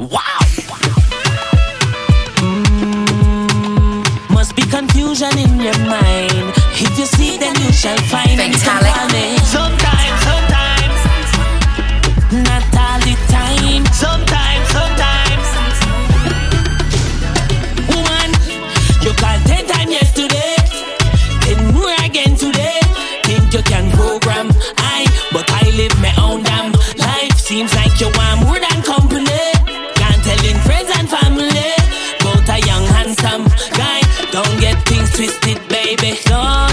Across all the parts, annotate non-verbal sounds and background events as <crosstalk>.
Wow! Mm, must be confusion in your mind. If you see, then you shall find Fatalic. it. baby.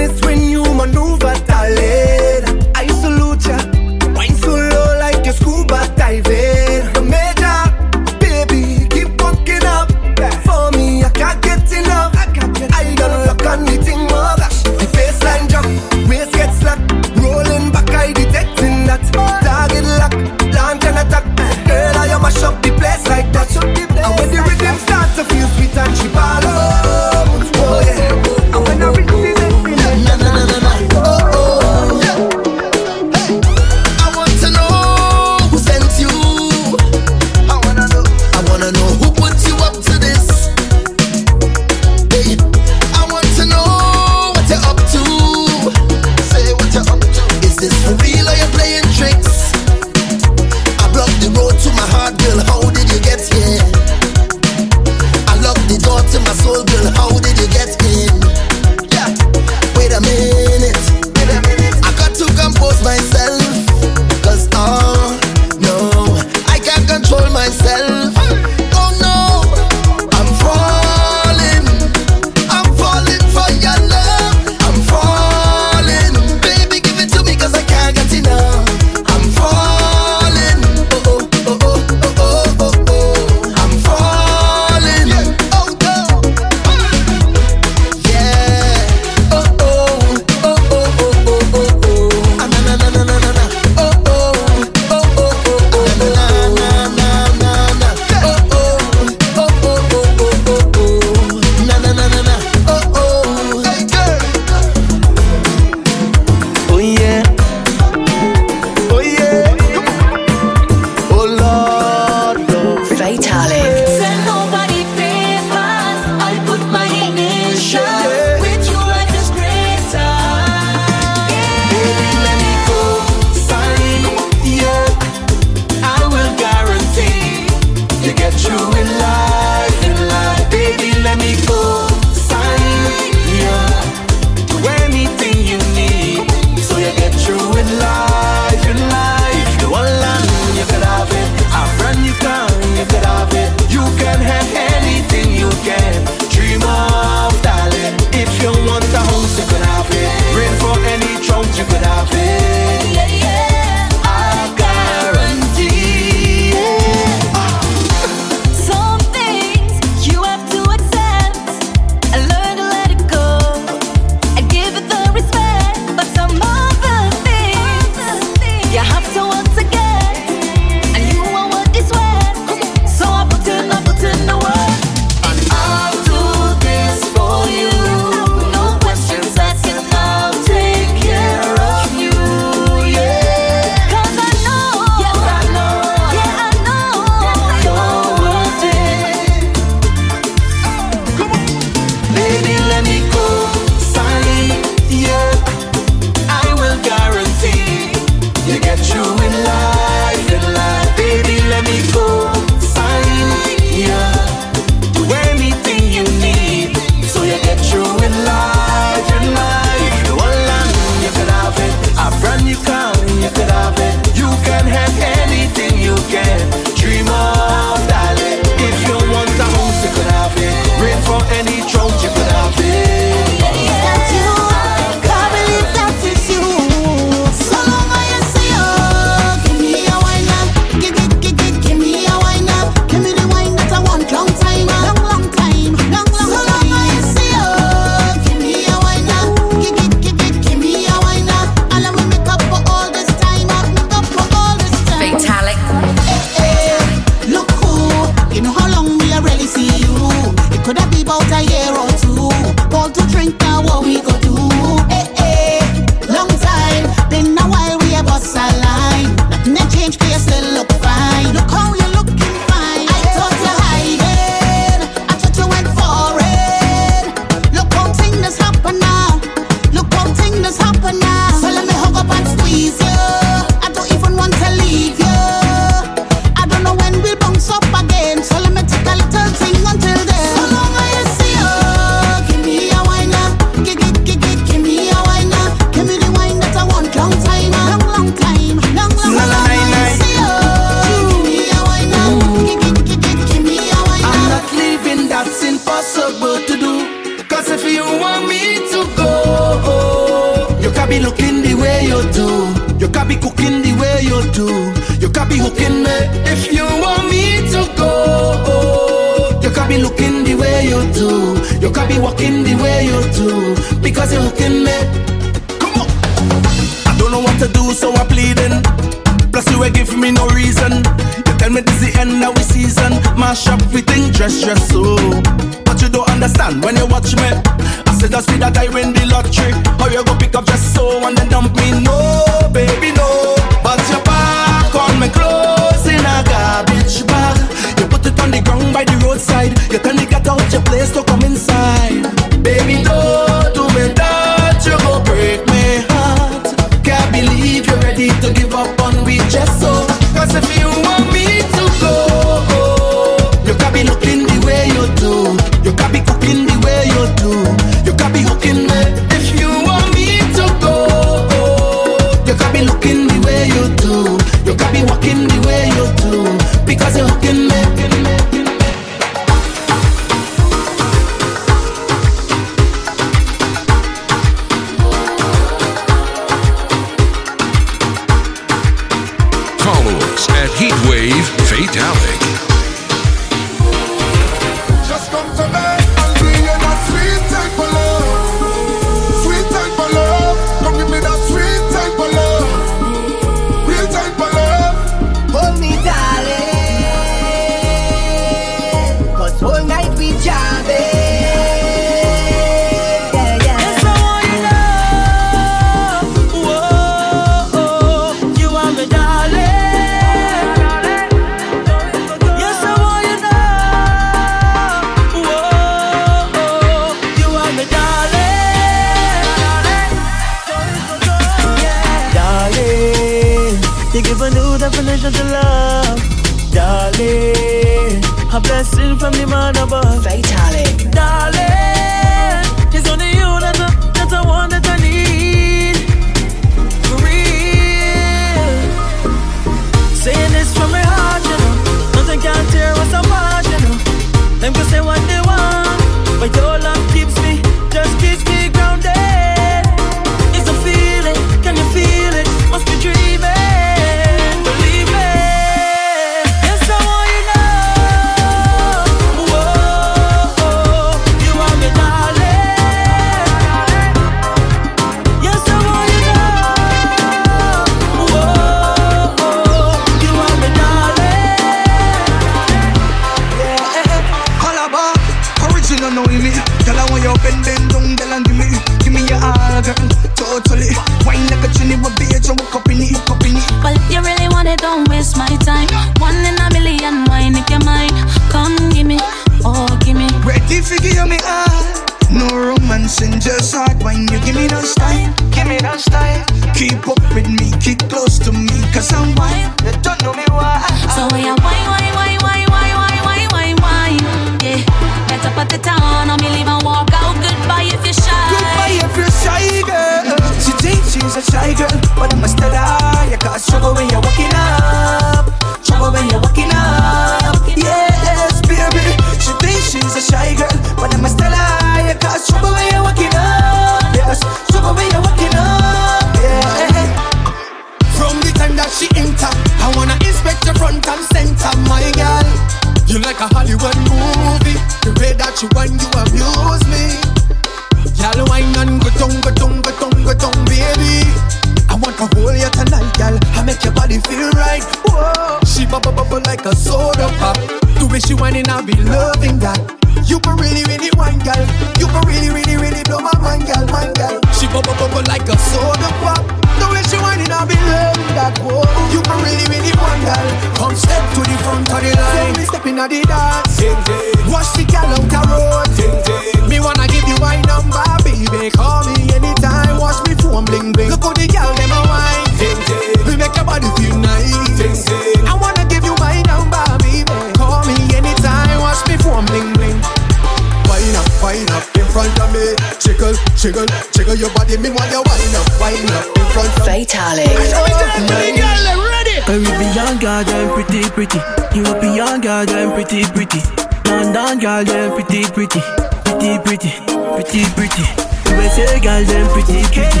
girl, them pretty, pretty. European girl, them pretty, pretty. London girl, them pretty, pretty. Pretty, pretty, pretty, pretty. USA girl, them pretty, pretty.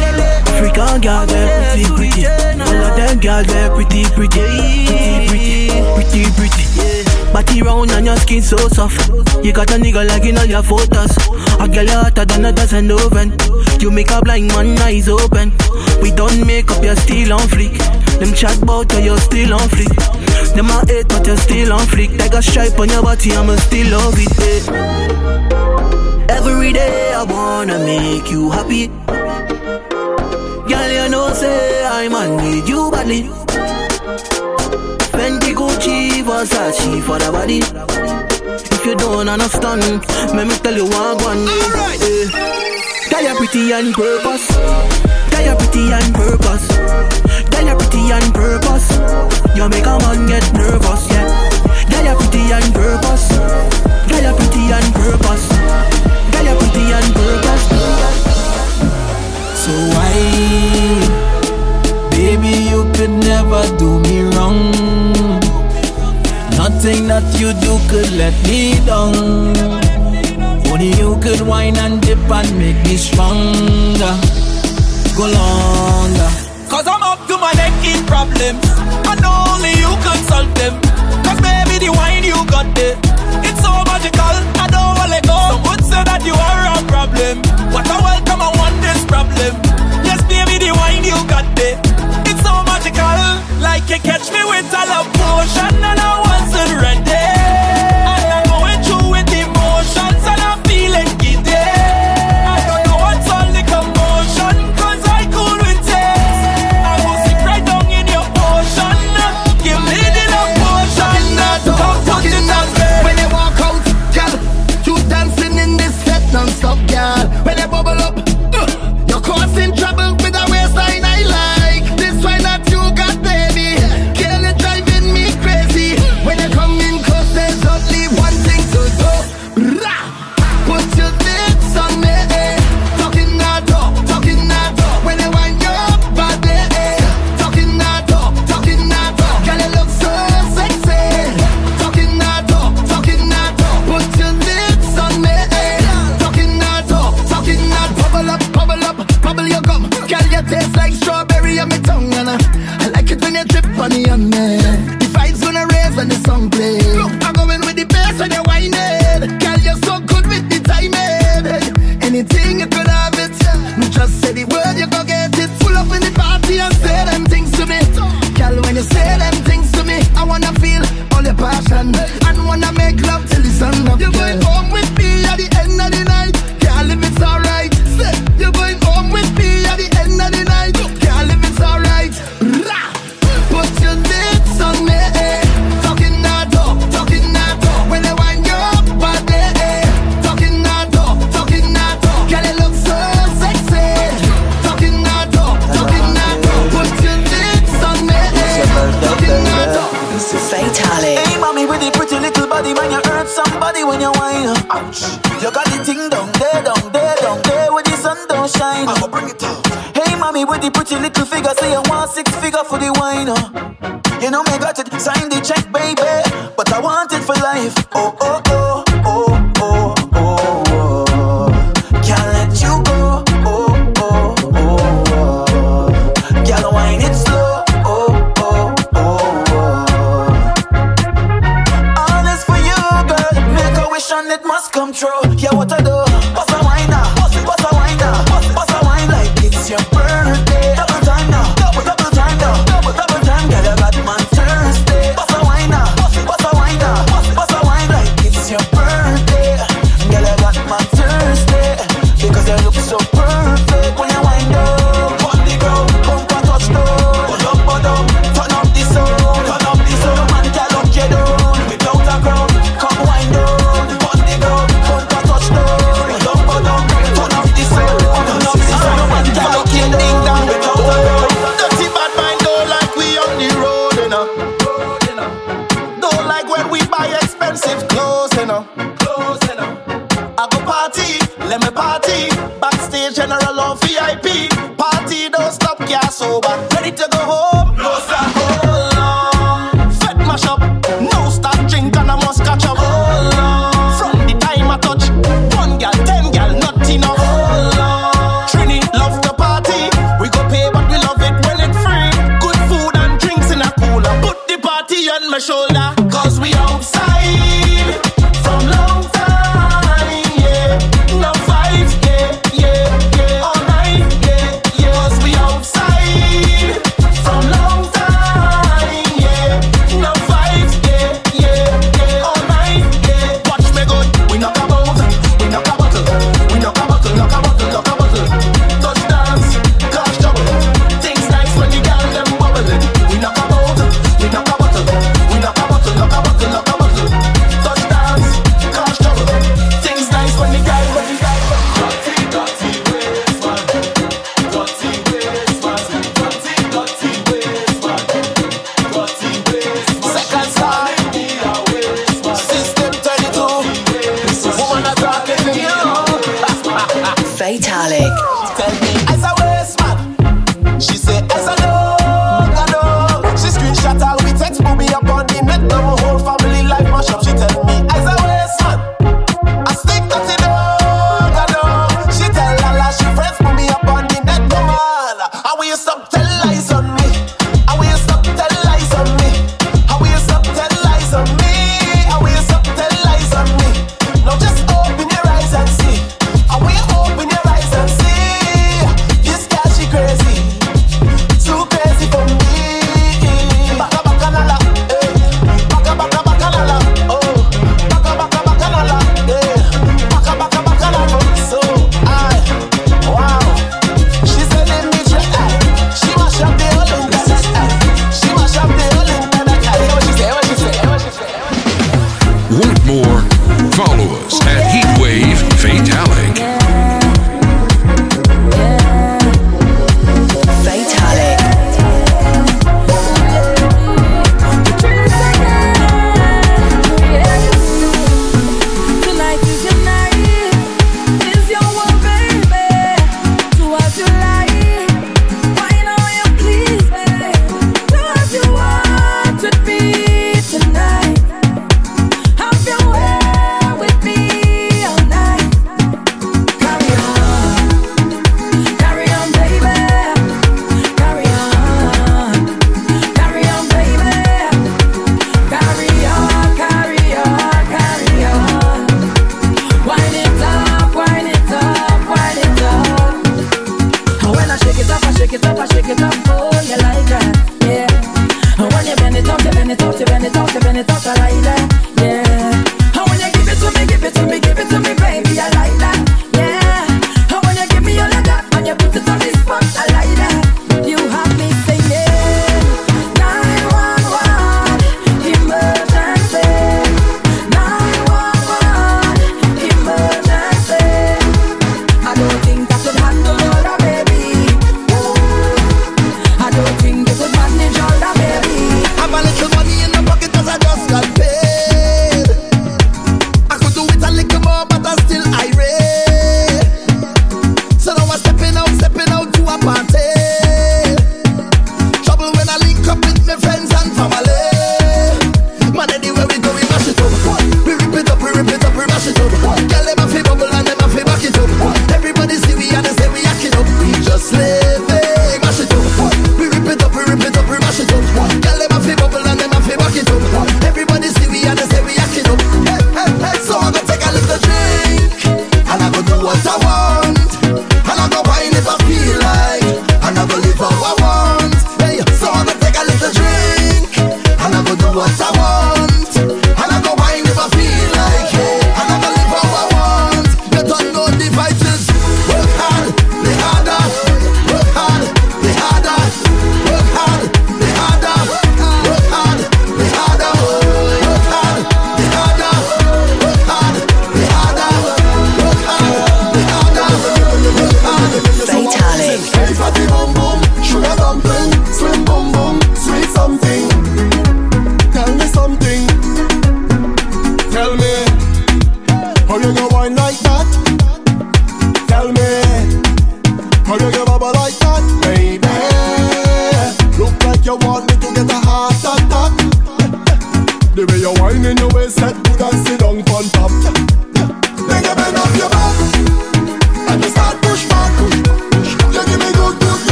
African girl, them pretty, pretty. All of them girl, them pretty, pretty. Pretty, pretty, pretty, pretty. Body round and your skin so soft. You got a nigga liking all your photos. A girl hotter than a dozen oven. You make a blind man eyes open. We don't make up, you're still on fleek. Them chat bout you, you still on fleek. Them a hate, but you still on fleek. Like a stripe on your body, I'ma still love it. Eh. Every day I wanna make you happy. Girl, you know say I'm a need you badly. Fendi, Gucci, Versace for the body. If you don't understand, let me tell you what one. Alright. Eh. Tell you pretty and purpose. Tell you pretty and purpose. Girl, you're pretty on purpose. You make a man get nervous, yeah. Girl, you're pretty on purpose. Girl, you're pretty on purpose. bring it out. Hey, mommy, with the pretty little figure, say I want six figure for the wine. You know me got it, sign the check, baby, but I want it for life. Oh, oh.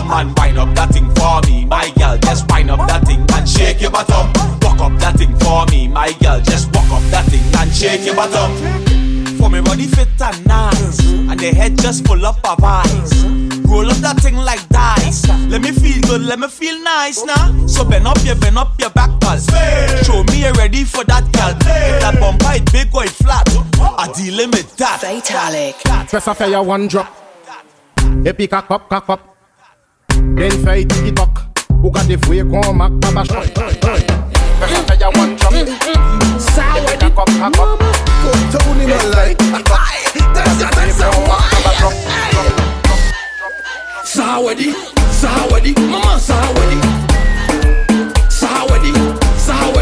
bottom and wind up that thing for me. My girl, just wind up that thing and shake your bottom. Walk up that thing for me. My girl, just walk up that thing and shake your bottom. For me body fit and nice, and the head just full up of ice. Roll up that thing like dice. Let me feel good, let me feel nice now. Nah? So bend up your, bend up your back, girl. Show me you're ready for that, girl. That bumper it big or flat, I dealing with that. Fatalic. Press a fire one drop. If cock up, cock up. Then fight TikTok, who got the defwe kon mak pa ba chok Fè sa fè ya wan chok Sour di mama Kotoni me like That's a that's a why Sour di Mama sour di Sour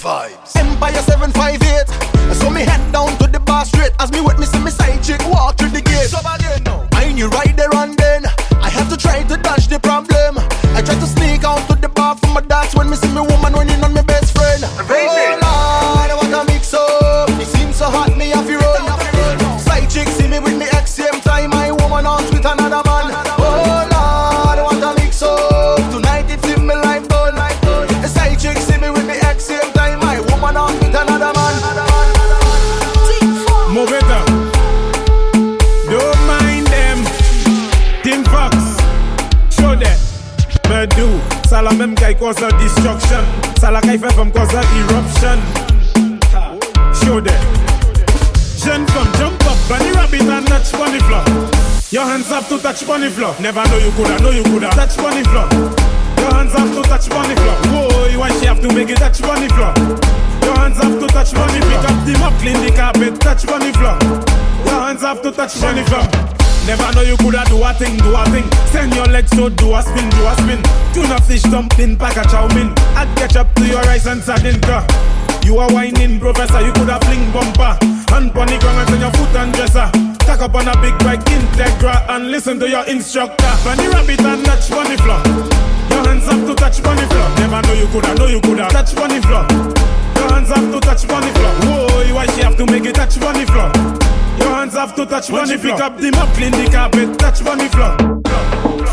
vibes. Empire 758. So me head down to the bar straight as me with me cause la destruction. Qui fait femme cause la eruption. Show them. Jeune femme, jump up, bunny rabbit and touch bunny floor. Your hands have to touch bunny floor. Never know you coulda, know you coulda touch bunny floor. Your hands have to touch bunny floor. Whoa, why she have to make it touch bunny floor? Your hands have to touch bunny. Pick up the mop, clean the carpet, touch bunny floor. Your hands have to touch bunny floor. Never know you coulda do a thing, do a thing. Send your legs so do a spin, do a spin. Tuna fish dumpling, pack a chow mein. Add ketchup to your rice and sardine. You are whining, professor, you coulda fling bumper. Hand pon the ground and your foot and dresser. Tack up on a big bike, Integra, and listen to your instructor. Bunny rabbit and touch bunny floor. Your hands have to touch bunny floor. Never know you coulda, know you coulda touch bunny floor. Your hands have to touch bunny floor. Whoa, why she have to make it touch bunny floor? Your hands have to touch bunny floor. Pick up the mop, clean the carpet, touch bunny floor.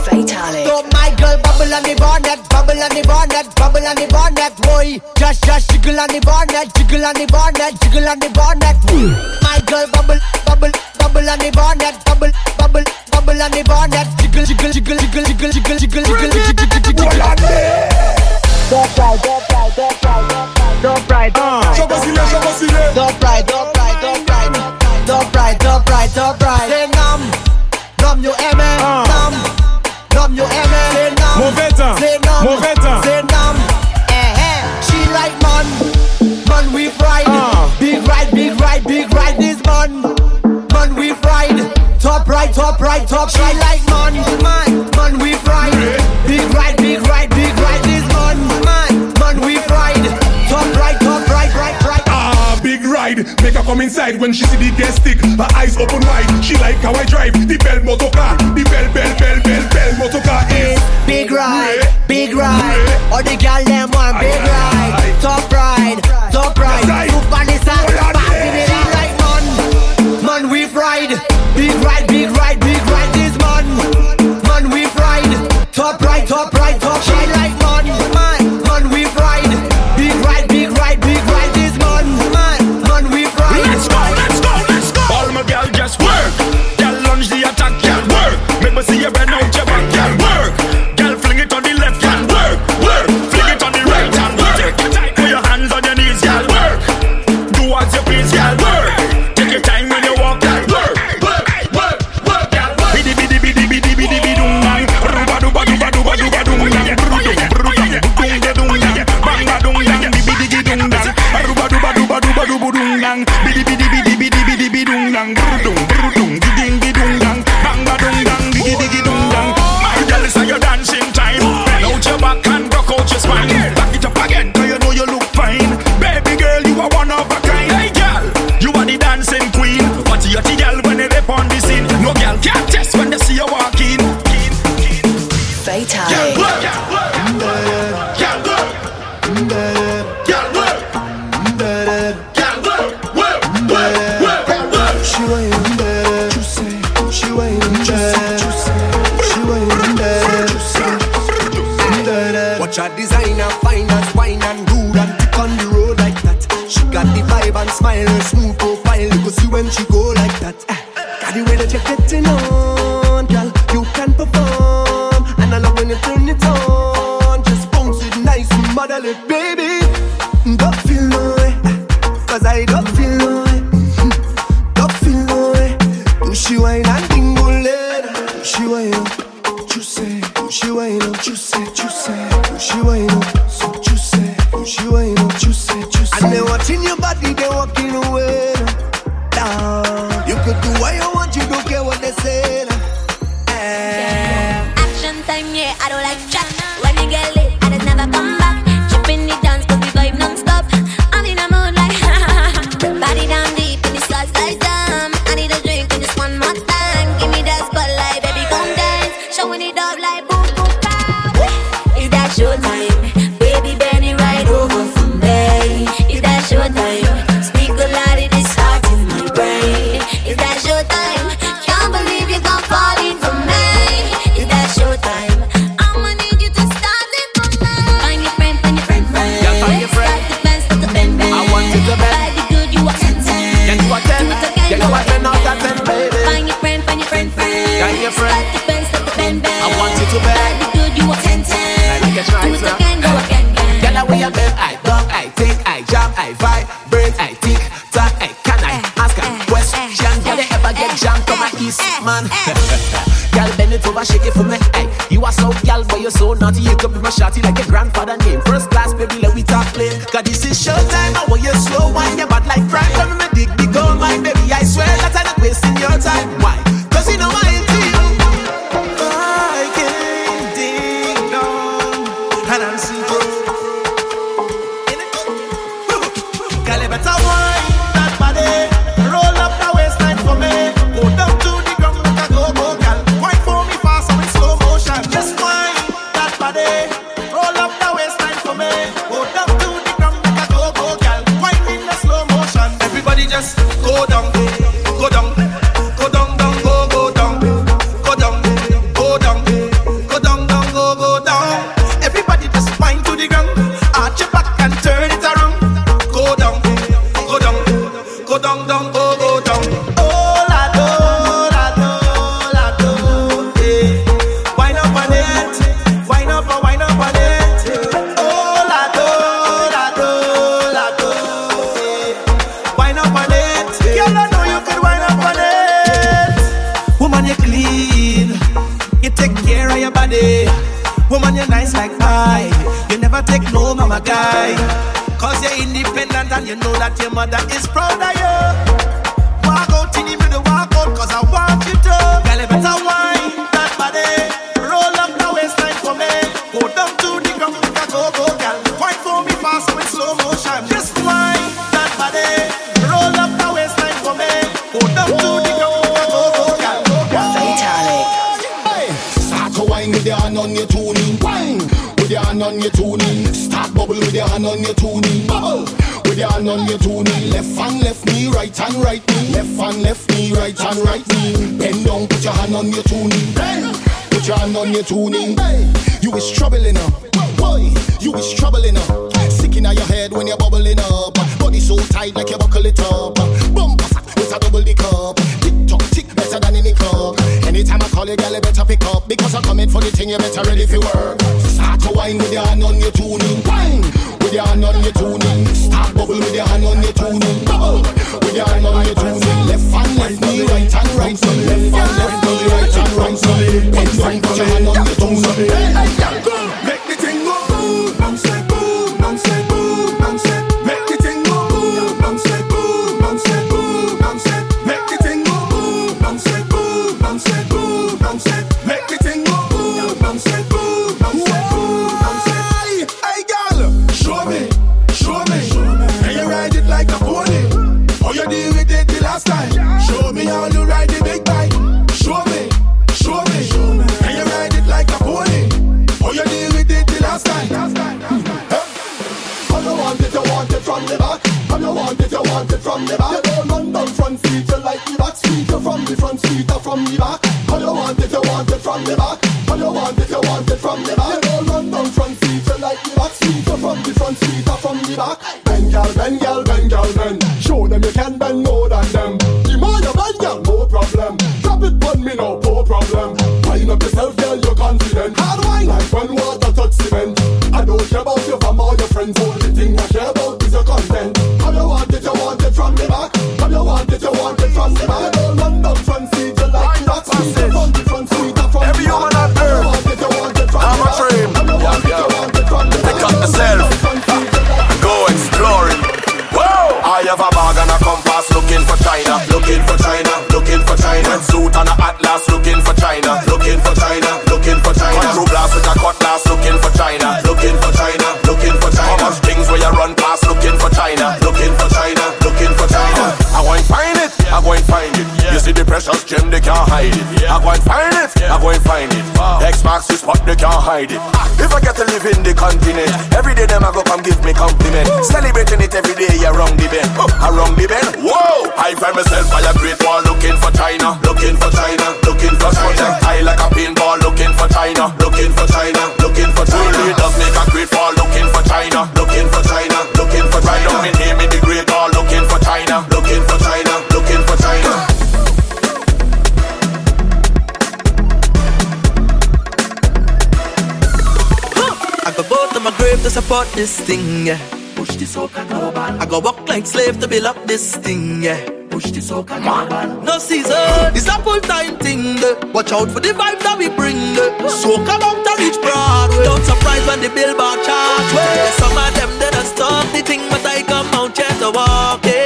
Fatalic. So my girl bubble on the bonnet, bubble on the bonnet, bubble on the bonnet, boy. Just just jiggle on the bonnet, jiggle on the bonnet, jiggle on the bonnet. My girl bubble, bubble, bubble on the bonnet, bubble, bubble, bubble on the bonnet, jiggle, jiggle, jiggle, jiggle, jiggle, jiggle, jiggle, jiggle, jiggle, jiggle, jiggle. Don't right, don't right, don't right, don't right, don't right. Show vacile, you aimé, nam, nam you aimé. Say nam, Mauvais temps, nam, mauvais temps. nam. Eh eh, she like man, man we fried. Ah. Big ride, big ride, big ride this man, man we fried. Top right, top right, top. She like man, man Make her come inside when she see the gas stick. Her eyes open wide. She like how I drive the bell motor car. The bell, bell, bell, bell, bell motor car is Big ride, big ride. All the gal them want big ride, top ride, top ride. Super passing yeah. it out like man, man we fried. Big ride, big ride, big ride. This man, man we fried. Top right, top right, top right this thing, yeah. Push this soca global. I go walk like slave to build up this thing, yeah. Push this soca global. No season, it's a full time thing. Watch out for the vibe that we bring. Soca bound to reach Broadway. Don't surprise when the billboard chart. Some of them that are stop the thing, but I come out here to walk. Yeah.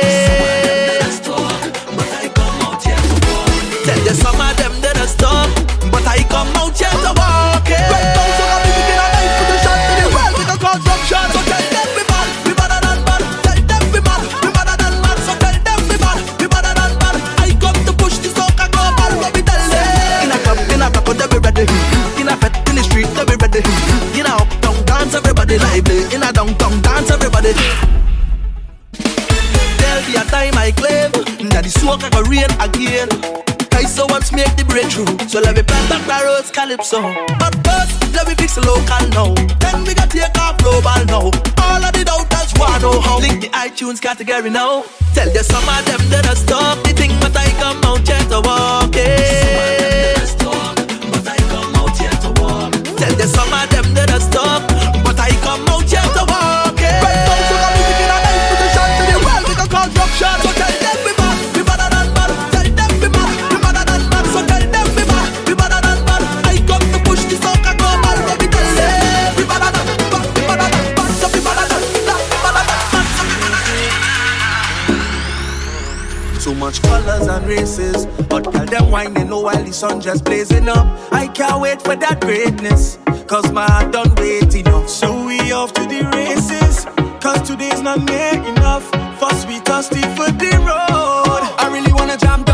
calypso. But first, let me fix the local now. Then we got take off global now. All of the doubters wanna know how. Link the iTunes category now. Tell you some of them that I stop the thing, but I come out yet. the sun just blazing up. I can't wait for that greatness, cause my heart done wait enough. So we off to the races, cause today's not near enough. First we thirsty for the road. I really wanna jump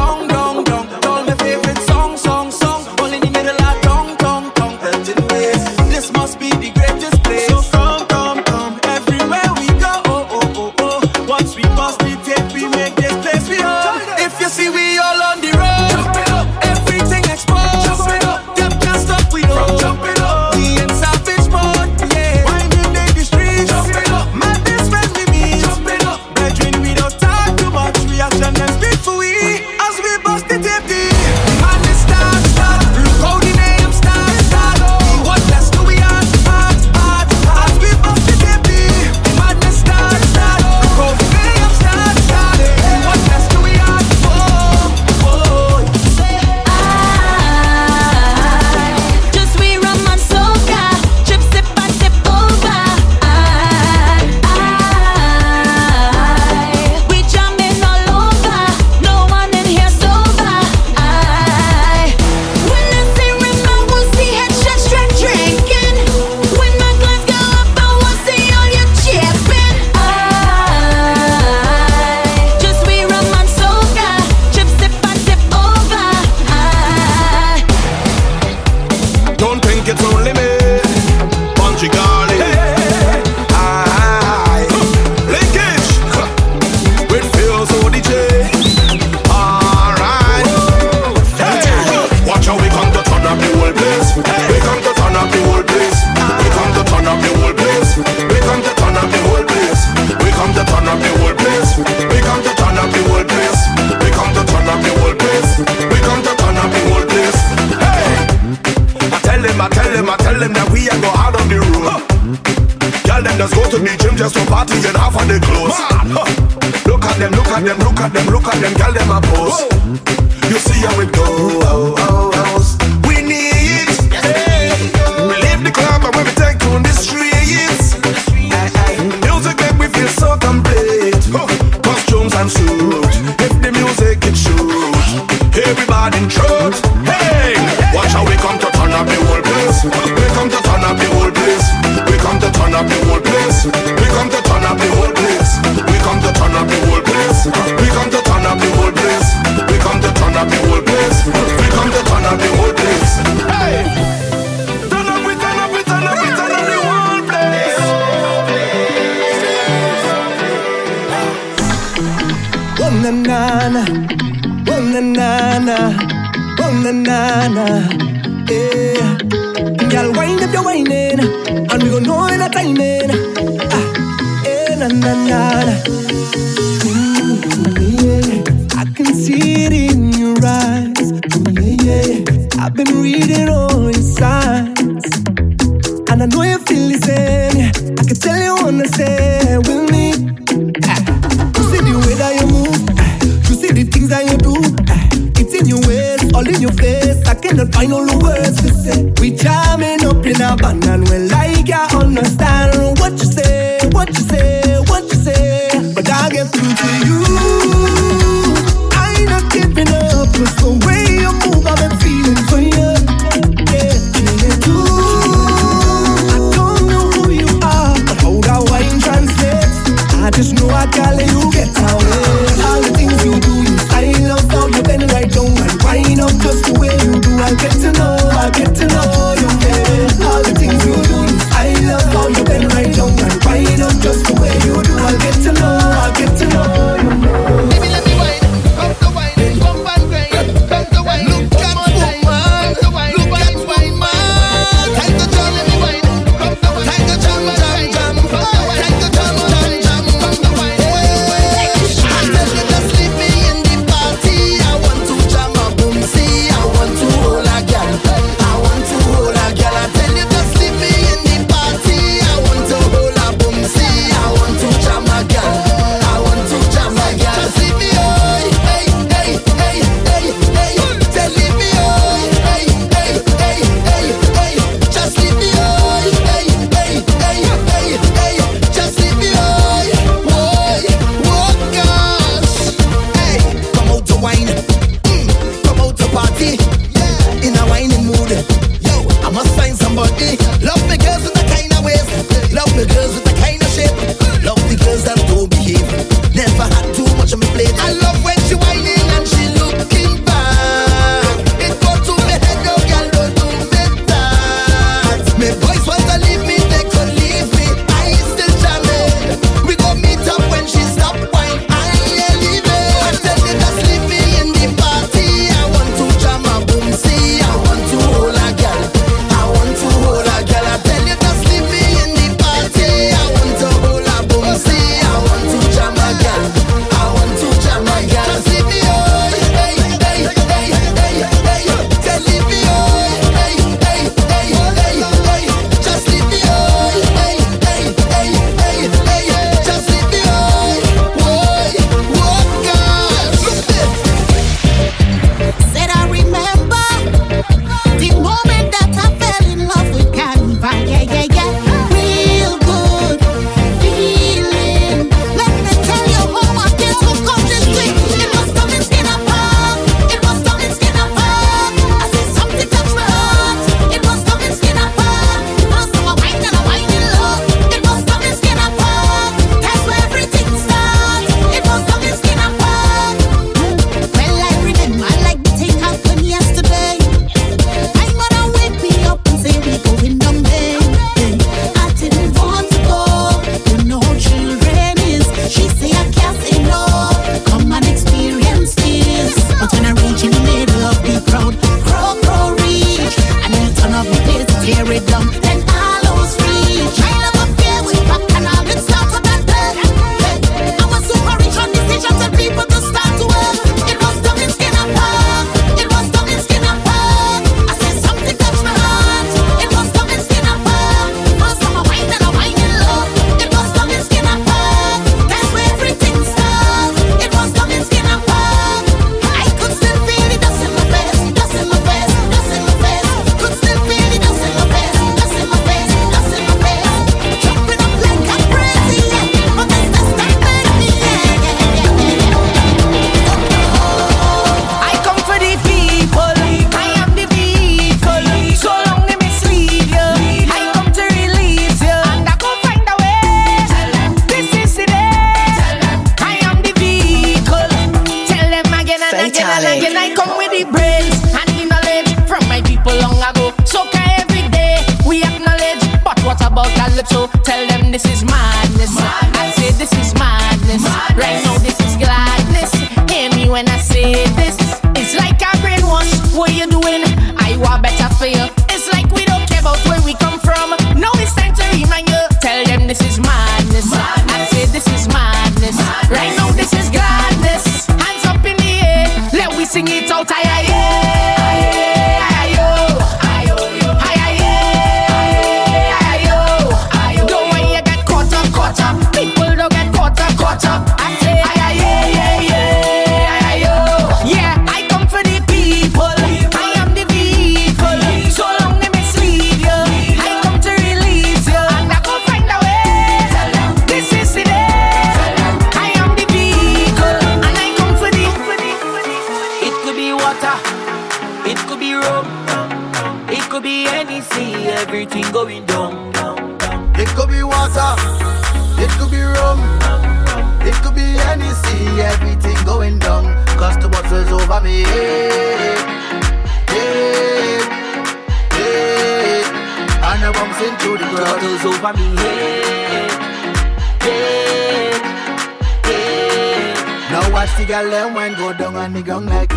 Now watch the girl them when go down on the ground like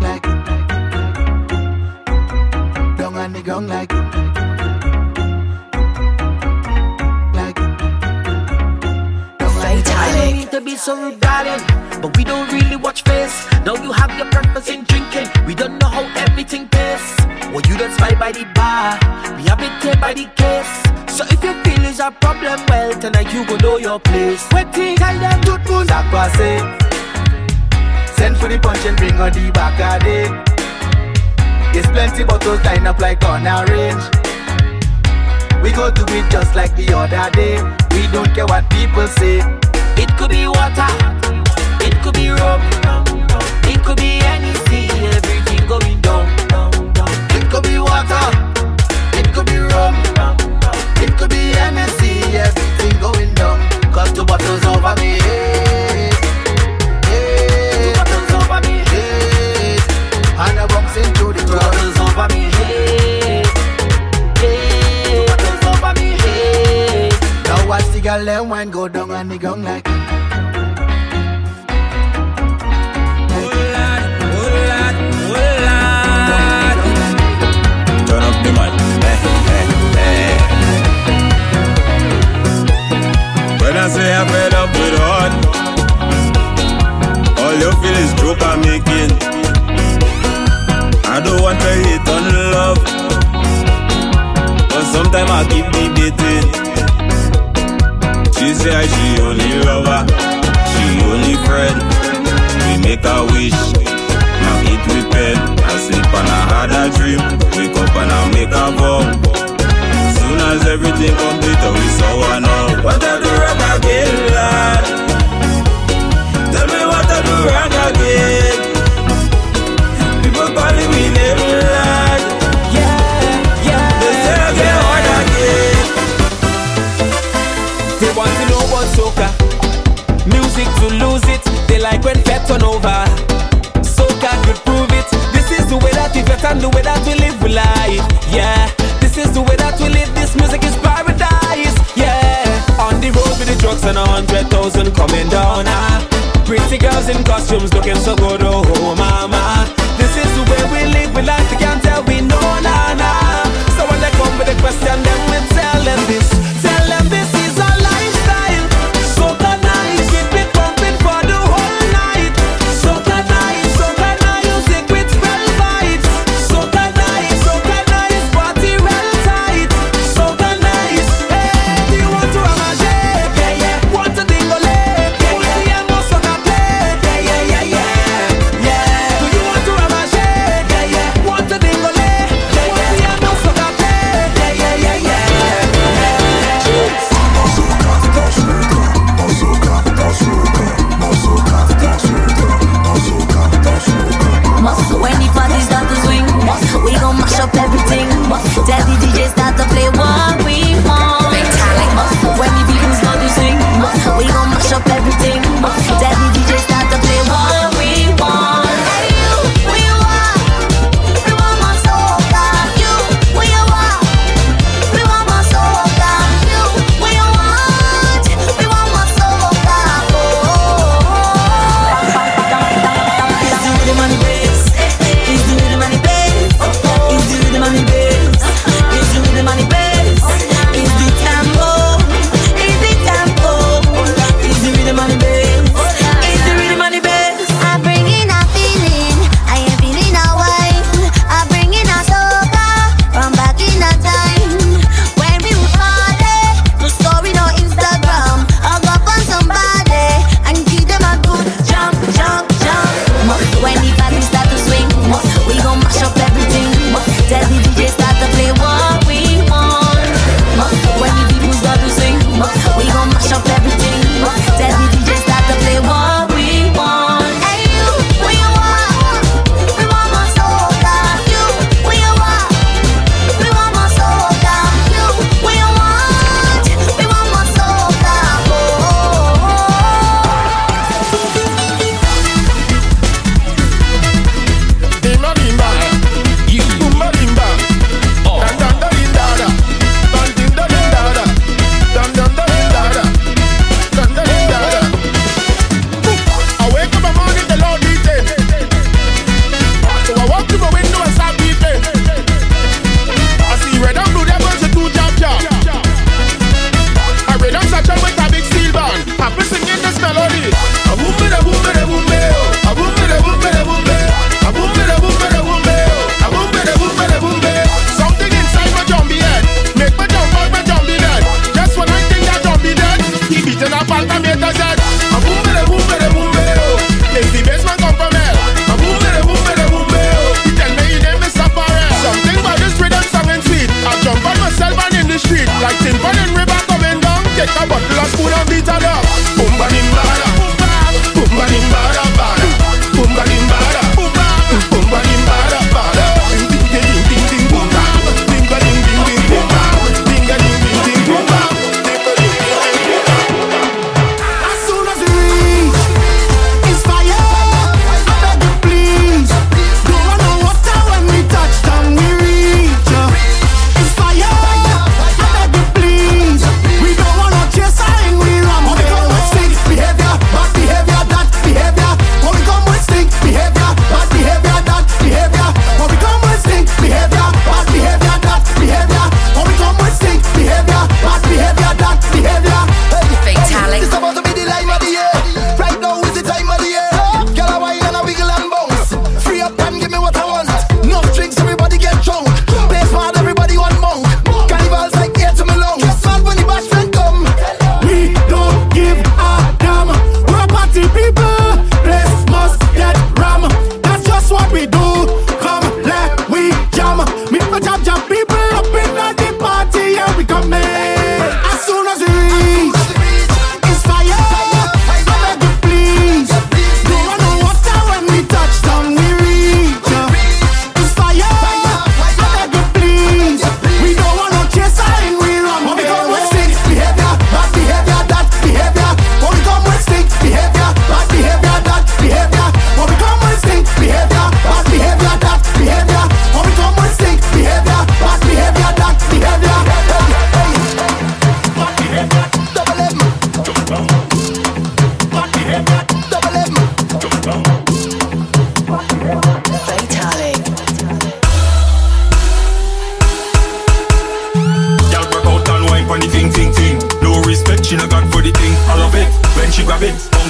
Like Down on the ground like Like I don't mean to be so rude, darling, but we don't really watch face. Now you have your breakfast in drinking. We don't know how everything tastes. You don't by the bar. We have it here by the case. So if you feel is a problem, well, tonight you go know your place. Waiting, tell them moun sak pase Send for the punch and bring on the day There's plenty bottles lined up like on a range. We go do it just like the other day. We don't care what people say. It could be water, it could be rum, it could be girl them wine go down on the ground like. When I say I'm fed up with hard, all you feel is joke I'm making. I don't want to hate on love, but sometimes I keep debating. She say she only lover, she only friend. We make a wish, now eat with pen. I sleep and I had a dream, wake up and I make a vow. Soon as everything complete, we saw one now. What I do wrong again? Tell me what I do wrong again. Over. Soca could prove it. This is the way that we vet and the way that we live we life. Yeah, this is the way that we live. This music is paradise. Yeah, on the road with the trucks and a hundred thousand coming down. Ah. Pretty girls in costumes looking so good. Oh, mama. This is the way we live we life. You can't tell we know, nah, nah. So when they come with a question,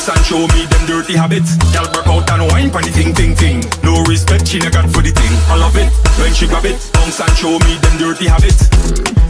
and show me and dirty habits. Girl broke out and wine for the ting ting ting. No respect she never got for the thing. I love it when she grab it, bounce and show me them dirty habits.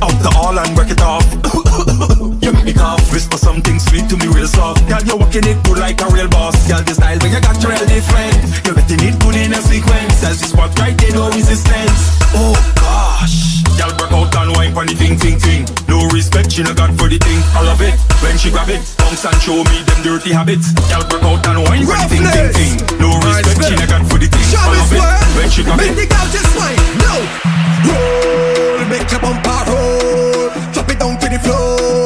Up the all and break it off. <coughs> you make me cough. Whisper something sweet to me real soft. Girl, you're walking it good like a real boss. Girl, this style when you got your real different. You're getting it good in a sequence. As you spot right, they no resistance. Oh gosh. Girl, break out and wine for the ting ting ting. No respect she never got for the thing. I love it when she grab it, bounce and show me them dirty habits. Girl, break out fat and wine for the thing, thing, thing. No respect, she never got for the thing. Show me swear. She come Make the girl just wine. No. Roll, make your bumper roll. Drop it down to the floor.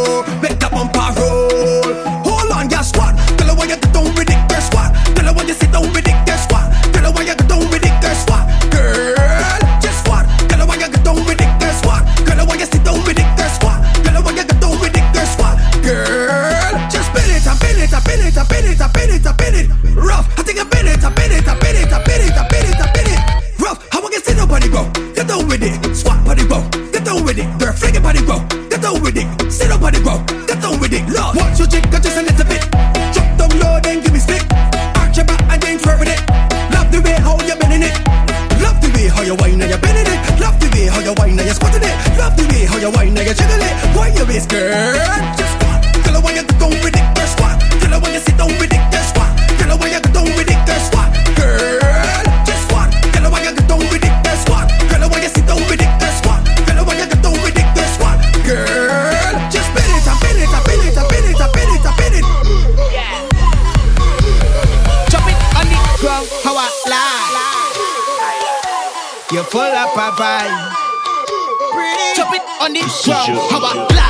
down with it. Sit up on the ground, get down with it. Lord, watch your jigger just a little bit. Drop down low, then give me stick. Arch your back and then twirl with it. Love the way how you bending it. Love the way how you whine and you bending it. Love the way how you whine and you squatting it. Love the way how you whine and you jiggling it. Why your waist, girl? vibe. Chop it on the show. How about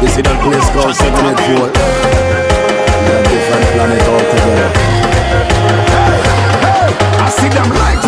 You see that place called 784? We're a different planet altogether. Hey, I see them lights.